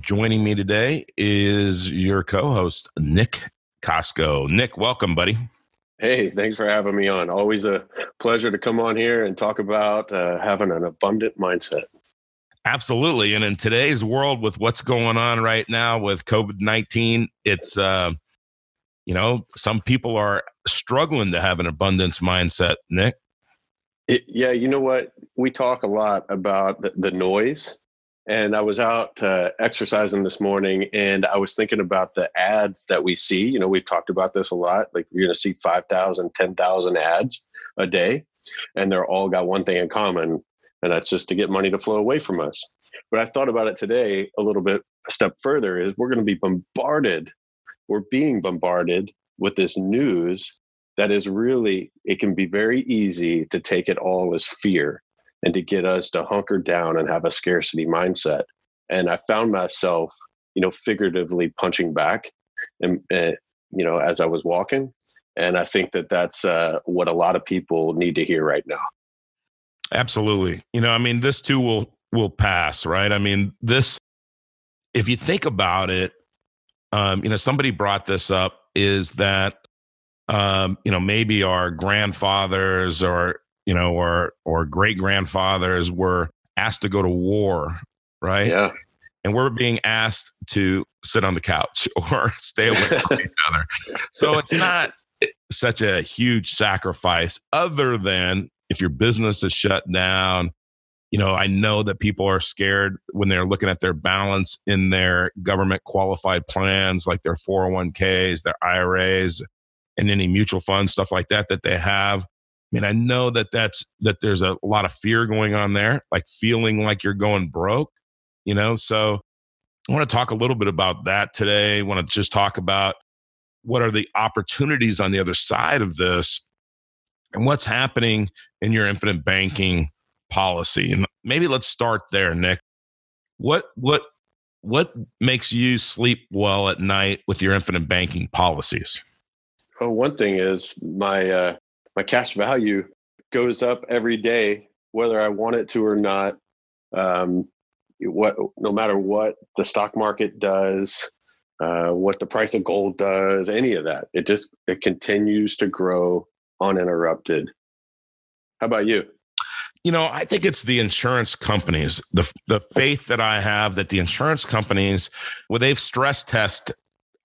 joining me today is your co host, Nick Costco. Nick, welcome, buddy. Hey, thanks for having me on. Always a pleasure to come on here and talk about uh, having an abundant mindset. Absolutely. And in today's world, with what's going on right now with COVID 19, it's, uh, you know, some people are struggling to have an abundance mindset, Nick. It, yeah, you know what? We talk a lot about the, the noise and I was out uh, exercising this morning and I was thinking about the ads that we see. You know, we've talked about this a lot. Like you're going to see 5,000, 10,000 ads a day, and they're all got one thing in common, and that's just to get money to flow away from us. But I thought about it today a little bit a step further is we're going to be bombarded. We're being bombarded with this news that is really, it can be very easy to take it all as fear and to get us to hunker down and have a scarcity mindset. And I found myself, you know, figuratively punching back, and uh, you know, as I was walking. And I think that that's uh, what a lot of people need to hear right now. Absolutely. You know, I mean, this too will will pass, right? I mean, this. If you think about it, um, you know, somebody brought this up is that um, you know maybe our grandfathers or you know, or or great grandfathers were asked to go to war, right? Yeah. And we're being asked to sit on the couch or stay away from each other. So it's not such a huge sacrifice, other than if your business is shut down. You know, I know that people are scared when they're looking at their balance in their government qualified plans, like their 401ks, their IRAs, and any mutual funds, stuff like that, that they have mean, I know that that's that there's a lot of fear going on there, like feeling like you're going broke, you know. So I want to talk a little bit about that today. I want to just talk about what are the opportunities on the other side of this and what's happening in your infinite banking policy. And maybe let's start there, Nick. What what what makes you sleep well at night with your infinite banking policies? Well, one thing is my uh, my cash value goes up every day, whether I want it to or not. Um, what no matter what the stock market does, uh, what the price of gold does, any of that, it just it continues to grow uninterrupted. How about you? You know, I think it's the insurance companies, the the faith that I have that the insurance companies, well, they've stress test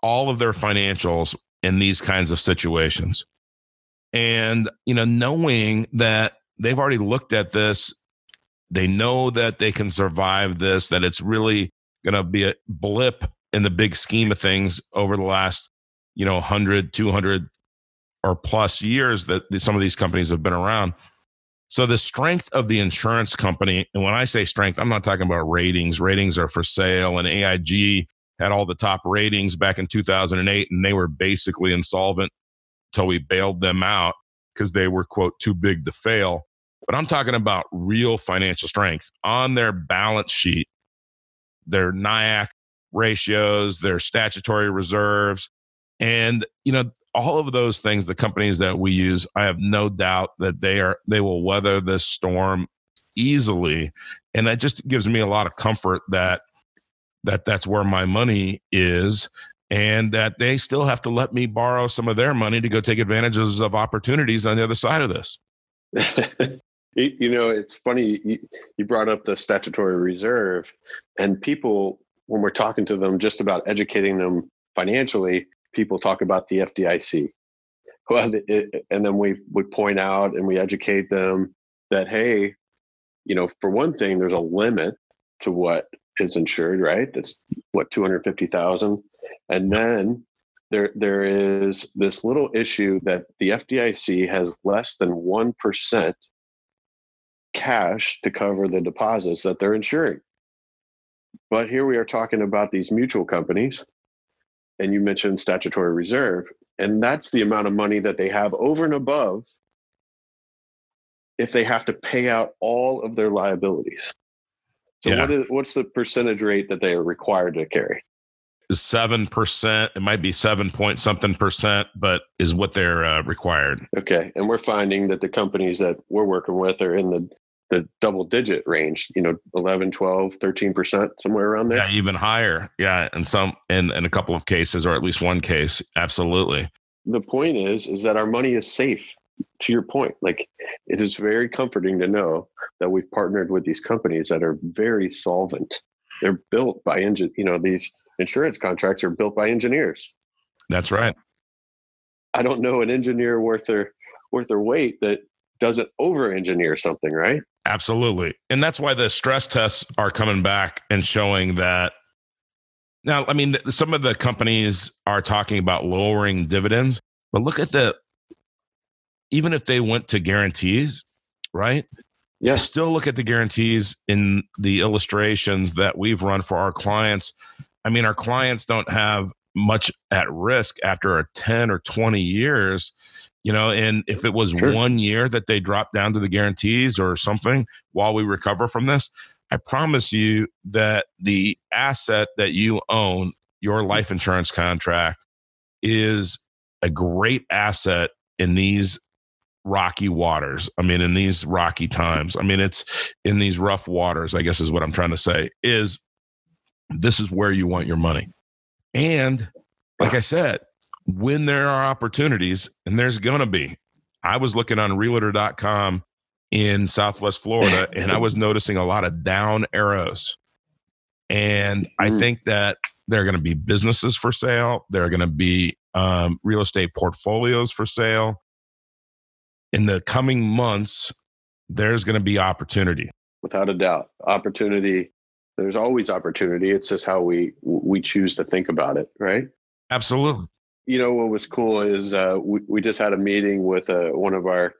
all of their financials in these kinds of situations and you know knowing that they've already looked at this they know that they can survive this that it's really going to be a blip in the big scheme of things over the last you know 100 200 or plus years that some of these companies have been around. So the strength of the insurance company and when i say strength i'm not talking about ratings. Ratings are for sale and aig had all the top ratings back in 2008 and they were basically insolvent until we bailed them out because they were, quote, too big to fail. But I'm talking about real financial strength on their balance sheet, their NIAC ratios, their statutory reserves. And, you know, all of those things, the companies that we use, I have no doubt that they are, they will weather this storm easily. And that just gives me a lot of comfort that, that that's where my money is and that they still have to let me borrow some of their money to go take advantages of opportunities on the other side of this. you know, it's funny you brought up the statutory reserve, and people, when we're talking to them just about educating them financially, people talk about the FDIC. Well, it, and then we would point out and we educate them that, hey, you know, for one thing, there's a limit to what is insured, right? It's what, 250,000 and then there there is this little issue that the FDIC has less than 1% cash to cover the deposits that they're insuring. But here we are talking about these mutual companies and you mentioned statutory reserve, and that's the amount of money that they have over and above if they have to pay out all of their liabilities. So Yeah. what is what's the percentage rate that they are required to carry? Seven percent. It might be seven point something percent, but is what they're uh, required. Okay. And we're finding that the companies that we're working with are in the the double digit range, you know, 11, 12, 13%, somewhere around there. Yeah, even higher. Yeah, in some in in a couple of cases, or at least one case, absolutely. The point is is that our money is safe. To your point, like it is very comforting to know that we've partnered with these companies that are very solvent. They're built by engine, you know, these insurance contracts are built by engineers. That's right. I don't know an engineer worth their worth their weight that doesn't over engineer something, right? Absolutely. And that's why the stress tests are coming back and showing that. Now, I mean, some of the companies are talking about lowering dividends, but look at the, even if they went to guarantees, right? Yes. Still look at the guarantees in the illustrations that we've run for our clients. I mean, our clients don't have much at risk after a 10 or 20 years you know and if it was Sure. one year that they drop down to the guarantees or something while we recover from this i promise you that the asset that you own your life insurance contract is a great asset in these rocky waters i mean in these rocky times i mean it's in these rough waters i guess is what i'm trying to say is this is where you want your money and like i said when there are opportunities, and there's going to be, I was looking on realtor.com in Southwest Florida and I was noticing a lot of down arrows. And I Mm. think that there are going to be businesses for sale, there are going to be um, real estate portfolios for sale. In the coming months, there's going to be opportunity. without a doubt opportunity there's always opportunity. It's just how we we choose to think about it right? Absolutely. you know what was cool is uh, we, we just had a meeting with uh, one of our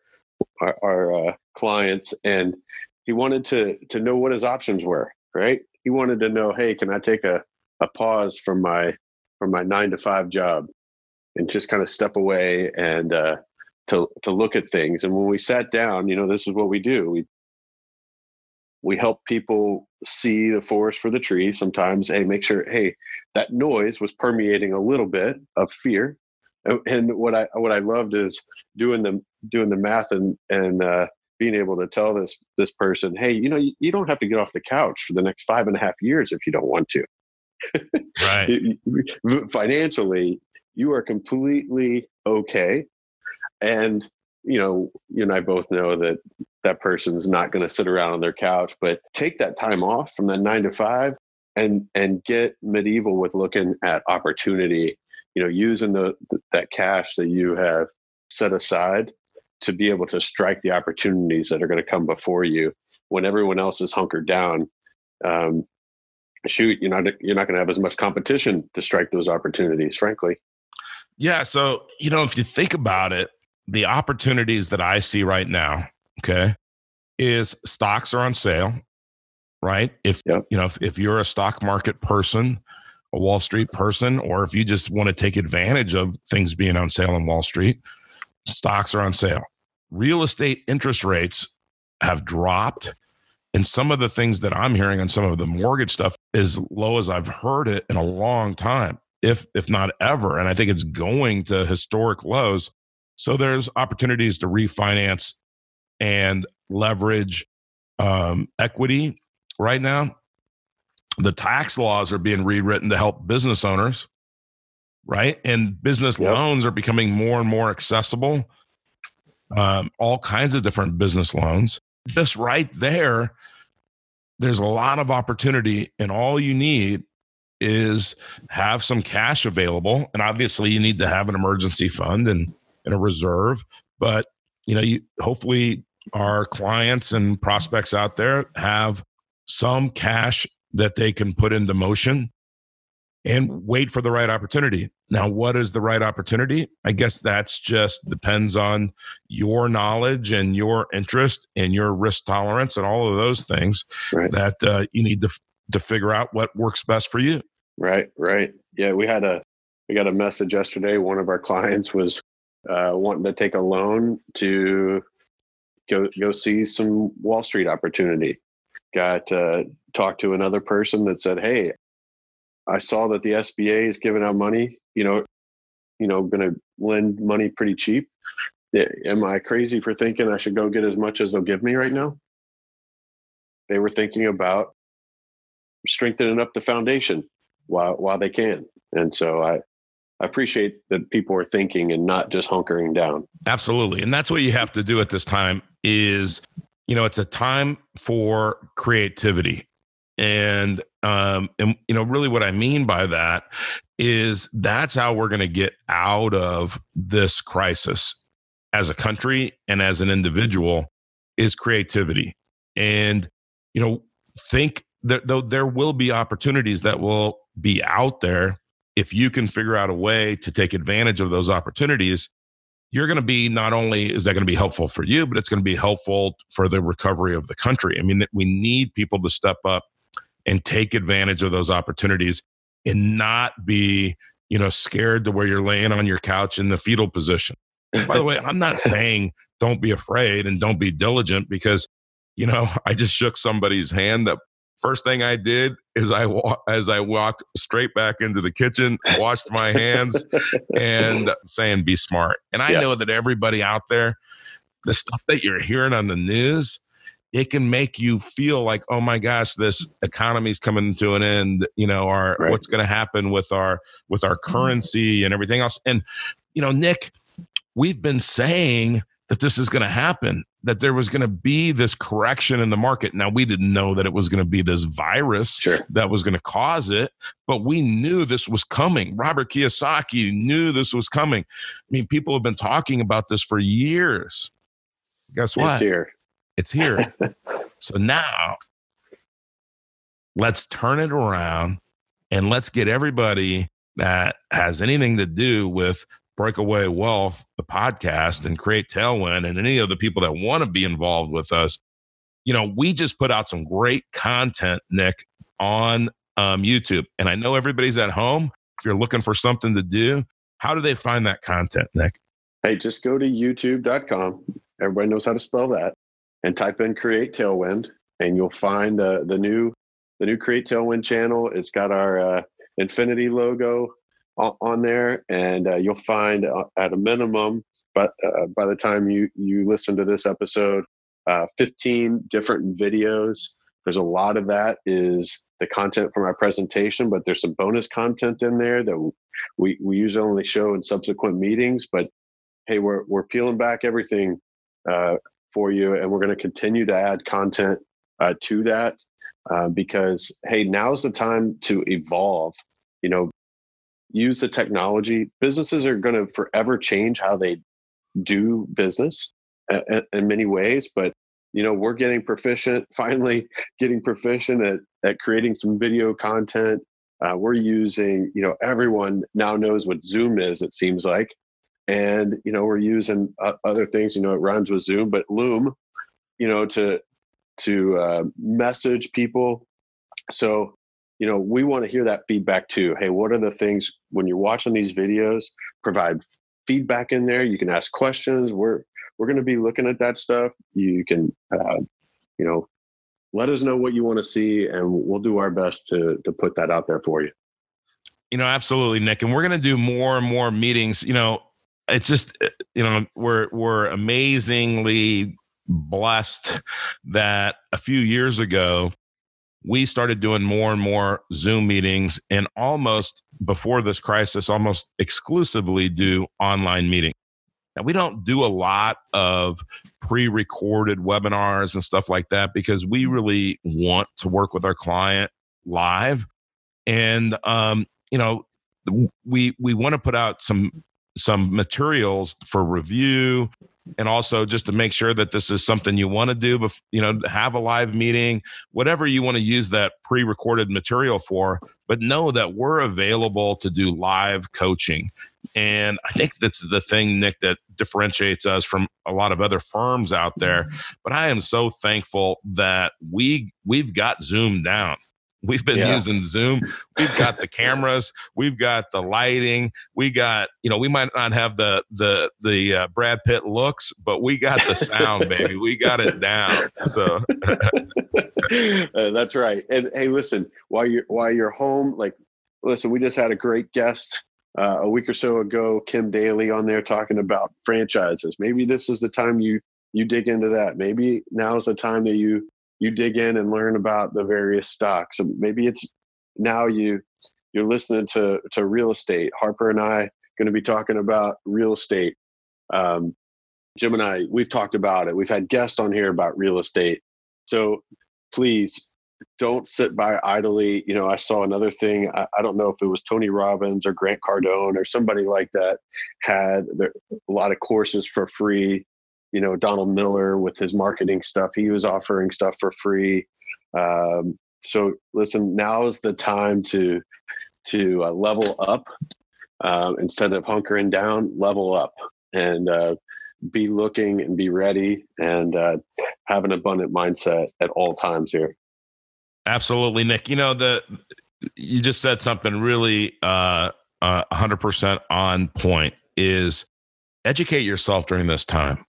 our, our uh, clients and he wanted to to know what his options were right? He wanted to know hey can i take a, a pause from my from my nine to five job and just kind of step away and uh, to to look at things? And when we sat down you know this is what we do. We we help people see the forest for the trees sometimes hey make sure hey that noise was permeating a little bit of fear. And, and what i what i loved is doing the doing the math and and uh, being able to tell this this person hey you know you, you don't have to get off the couch for the next five and a half years if you don't want to. Right. Financially you are completely okay. And you know you and i both know that that person's not going to sit around on their couch but take that time off from that nine to five and and get medieval with looking at opportunity you know using the that cash that you have set aside to be able to strike the opportunities that are going to come before you when everyone else is hunkered down um, shoot you're not you're not going to have as much competition to strike those opportunities frankly Yeah. So, you know, if you think about it, the opportunities that I see right now, okay, is stocks are on sale, right? If, Yep. you know, if, if you're a stock market person, a Wall Street person, or if you just want to take advantage of things being on sale on Wall Street, stocks are on sale. Real estate interest rates have dropped. And some of the things that I'm hearing on some of the mortgage stuff is low as I've heard it in a long time if if not ever and i think it's going to historic lows so there's opportunities to refinance and leverage um, equity right now. The tax laws are being rewritten to help business owners right? And business Yep. loans are becoming more and more accessible. Um, all kinds of different business loans. Just right there there's a lot of opportunity and all you need is have some cash available. And obviously you need to have an emergency fund and, and a reserve but you know you hopefully our clients and prospects out there have some cash that they can put into motion and wait for the right opportunity now what is the right opportunity i guess that's just depends on your knowledge and your interest and your risk tolerance and all of those things Right. that uh, you need to f- to figure out what works best for you Right, right. Yeah, we had a we got a message yesterday. One of our clients was uh, wanting to take a loan to go go see some Wall Street opportunity. Got uh, talked to another person that said, "Hey, I saw that the SBA is giving out money. You know, you know, going to lend money pretty cheap. Am I crazy for thinking I should go get as much as they'll give me right now?" They were thinking about strengthening up the foundation while while they can, and so I I appreciate that people are thinking and not just hunkering down. Absolutely. And that's what you have to do at this time is, you know, it's a time for creativity. And um and you know really what I mean by that is that's how we're going to get out of this crisis as a country and as an individual is creativity. And you know, think that though there will be opportunities that will be out there if you can figure out a way to take advantage of those opportunities, you're going to be not only is that going to be helpful for you, but it's going to be helpful for the recovery of the country. I mean, that we need people to step up and take advantage of those opportunities and not be, you know, scared to where you're laying on your couch in the fetal position. By the way, I'm not saying don't be afraid and don't be diligent because, you know, I just shook somebody's hand that First thing I did is I as I walked straight back into the kitchen, washed my hands, and saying, "Be smart." And I yeah. know that everybody out there, the stuff that you're hearing on the news, it can make you feel like, oh my gosh, this economy's coming to an end. You know, our right. what's going to happen with our with our currency and everything else. And you know, Nick, we've been saying that this is going to happen, that there was going to be this correction in the market. Now, we didn't know that it was going to be this virus sure. that was going to cause it, but we knew this was coming. Robert Kiyosaki knew this was coming. I mean, people have been talking about this for years. Guess what? It's here. It's here. so now let's turn it around and let's get everybody that has anything to do with Breakaway Wealth, the podcast, and Create Tailwind, and any of the people that want to be involved with us, you know, we just put out some great content, Nick, on um, YouTube. And I know everybody's at home. If you're looking for something to do, how do they find that content, Nick? Hey, just go to youtube.com. Everybody knows how to spell that and type in Create Tailwind, and you'll find the, the new the new Create Tailwind channel. It's got our uh, Infinity logo on there, and uh, you'll find uh, at a minimum, but uh, by the time you you listen to this episode, uh, 15 different videos. There's a lot of that is the content from our presentation, but there's some bonus content in there that we we usually only show in subsequent meetings. But hey, we're we're peeling back everything uh, for you, and we're going to continue to add content uh, to that because hey, now's the time to evolve. You know, use the technology. Businesses are going to forever change how they do business in many ways, but you know we're getting proficient finally getting proficient at, at creating some video content uh, we're using you know everyone now knows what zoom is it seems like and you know we're using uh, other things you know it rhymes with zoom but loom you know to to uh, message people so you know we want to hear that feedback too. Hey what are the things when you're watching these videos provide feedback in there. You can ask questions. We're we're going to be looking at that stuff. You can uh, you know let us know what you want to see and we'll do our best to to put that out there for you. You know absolutely nick and we're going to do more and more meetings. You know it's just uh, you know we're we're amazingly blessed that a few years ago we started doing more and more Zoom meetings and almost before this crisis, almost exclusively do online meetings. Now, we don't do a lot of pre recorded webinars and stuff like that because we really want to work with our client live. And, um, you know, we, we want to put out some some materials for review and also just to make sure that this is something you want to do bef- you know have a live meeting whatever you want to use that pre-recorded material for but know that we're available to do live coaching. And i think that's the thing nick that differentiates us from a lot of other firms out there mm-hmm. but i am so thankful that we we've got zoom down We've been yeah. using Zoom. We've got the cameras. We've got the lighting. We got, you know, we might not have the the the uh, Brad Pitt looks, but we got the sound, baby. We got it down. So uh, that's right. And hey, listen, while you're while you're home, like, listen, we just had a great guest uh, a week or so ago, Kim Daly on there talking about franchises. Maybe this is the time you you dig into that. Maybe now is the time that you you dig in and learn about the various stocks. Maybe it's now you you're listening to to real estate. Harper and I going to be talking about real estate. Um, Jim and I we've talked about it. We've had guests on here about real estate. So please don't sit by idly. You know, I saw another thing. I, I, don't know if it was Tony Robbins or Grant Cardone or somebody like that had a lot of courses for free you know donald miller with his marketing stuff. He was offering stuff for free. Um, so listen now is the time to to uh, level up uh, instead of hunkering down level up and uh, be looking and be ready and uh, have an abundant mindset at all times here. Absolutely nick. You know the you just said something really uh, 100% uh, on point is educate yourself during this time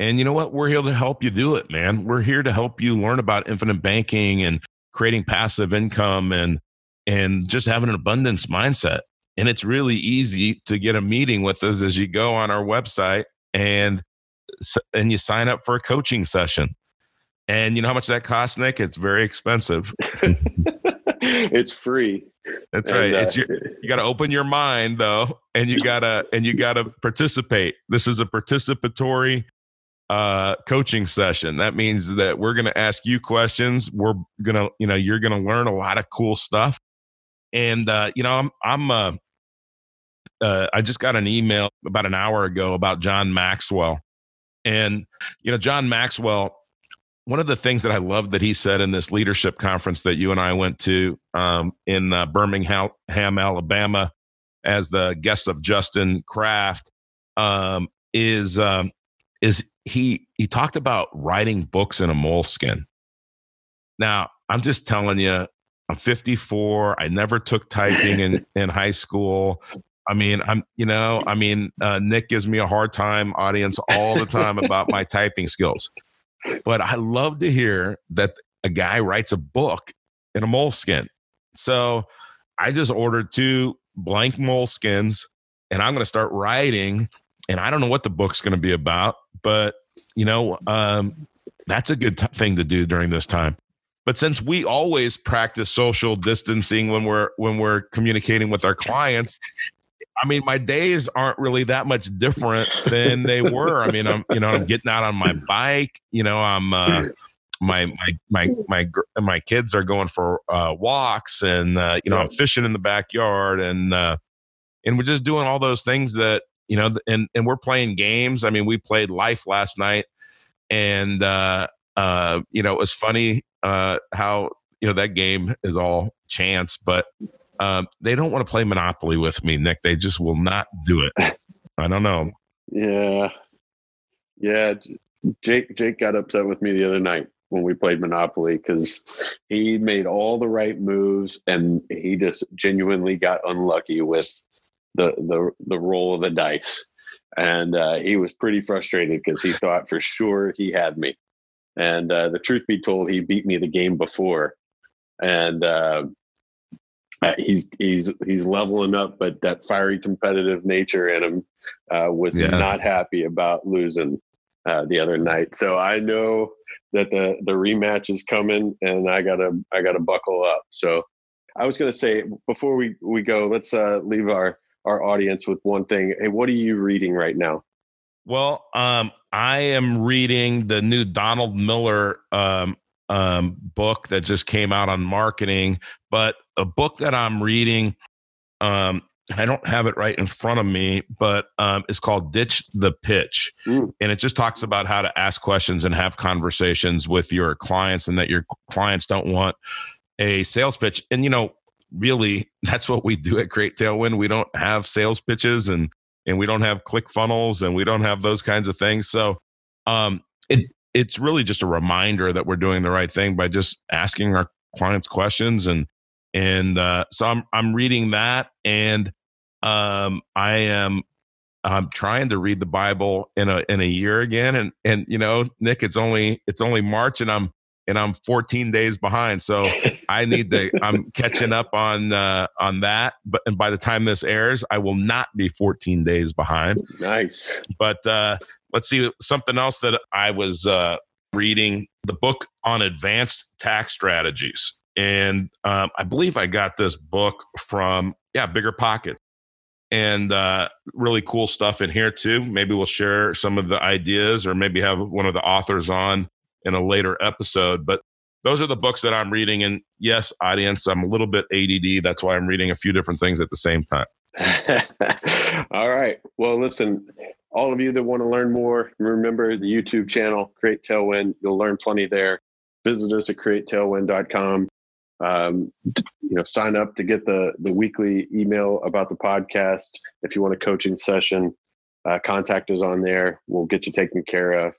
and you know what? We're here to help you do it, man. We're here to help you learn about infinite banking and creating passive income and and just having an abundance mindset. And it's really easy to get a meeting with us as you go on our website and and you sign up for a coaching session. And you know how much that costs, Nick? It's very expensive. it's free. That's right. And, uh, it's your, you got to open your mind though, and you gotta and you gotta participate. This is a participatory uh, coaching session. That means that we're going to ask you questions. We're going to, you know, you're going to learn a lot of cool stuff. And, uh, you know, I'm, I'm, uh, uh, I just got an email about an hour ago about John Maxwell. And, you know, John Maxwell, one of the things that I loved that he said in this leadership conference that you and I went to um, in uh, Birmingham, Alabama, as the guest of Justin Kraft, um, is um, is he he talked about writing books in a Moleskine. Now, I'm just telling you, I'm 54. I never took typing in, in high school. I mean, I'm, you know, I mean, uh, Nick gives me a hard time, audience, all the time about my typing skills. But I love to hear that a guy writes a book in a Moleskine. So I just ordered two blank Moleskines and I'm going to start writing. And I don't know what the book's going to be about, but you know, um, that's a good t- thing to do during this time. But since we always practice social distancing when we're when we're communicating with our clients, I mean, my days aren't really that much different than they were. I mean, I'm you know I'm getting out on my bike. You know, I'm uh, my my my my my kids are going for uh, walks, and uh, you know I'm fishing in the backyard, and uh, and we're just doing all those things that you know, and and we're playing games. I mean, we played Life last night, and uh, uh, you know, it was funny uh, how you know that game is all chance, but um, they don't want to play Monopoly with me, Nick. They just will not do it. I don't know. Yeah, yeah. Jake Jake got upset with me the other night when we played Monopoly because he made all the right moves and he just genuinely got unlucky with the the the roll of the dice, and uh, he was pretty frustrated because he thought for sure he had me. And uh, the truth be told, he beat me the game before, and uh, he's he's he's leveling up. But that fiery competitive nature in him uh, was yeah. not happy about losing uh, the other night. So I know that the the rematch is coming, and I gotta I gotta buckle up. So I was gonna say before we we go, let's uh, leave our our audience with one thing. Hey, what are you reading right now? Well, um, I am reading the new Donald Miller um, um, book that just came out on marketing, but a book that I'm reading, um, I don't have it right in front of me, but um, it's called Ditch the Pitch. Mm. And it just talks about how to ask questions and have conversations with your clients and that your clients don't want a sales pitch. And, you know, really that's what we do at Create Tailwind. We don't have sales pitches and and we don't have click funnels and we don't have those kinds of things. So um, it it's really just a reminder that we're doing the right thing by just asking our clients questions and And uh, so I'm I'm reading that, and um, I am I'm trying to read the Bible in a in a year again. And and you know, Nick, it's only it's only March, and I'm and I'm 14 days behind. So I need to. I'm catching up on uh, on that. But and by the time this airs, I will not be 14 days behind. Nice. But uh, let's see something else that I was uh, reading the book on advanced tax strategies, and um, I believe I got this book from yeah Bigger Pocket. And uh, really cool stuff in here too. Maybe we'll share some of the ideas, or maybe have one of the authors on in a later episode. But those are the books that I'm reading. And yes, audience, I'm a little bit ADD. That's why I'm reading a few different things at the same time. all right. Well, listen, all of you that want to learn more, remember the YouTube channel, Create Tailwind. You'll learn plenty there. Visit us at createtailwind.com. Um, you know, sign up to get the the weekly email about the podcast. If you want a coaching session, uh, contact us on there. We'll get you taken care of.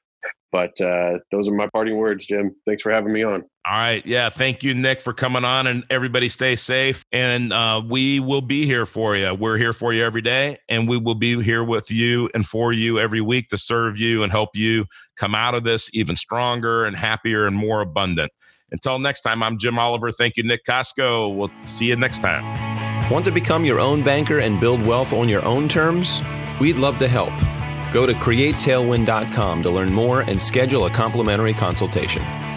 But uh, those are my parting words, Jim. Thanks for having me on. All right. Yeah. Thank you, Nick, for coming on. And everybody stay safe. And uh, we will be here for you. We're here for you every day. And we will be here with you and for you every week to serve you and help you come out of this even stronger and happier and more abundant. Until next time, I'm Jim Oliver. Thank you, Nick Costco. We'll see you next time. Want to become your own banker and build wealth on your own terms? We'd love to help. Go to createtailwind.com to learn more and schedule a complimentary consultation.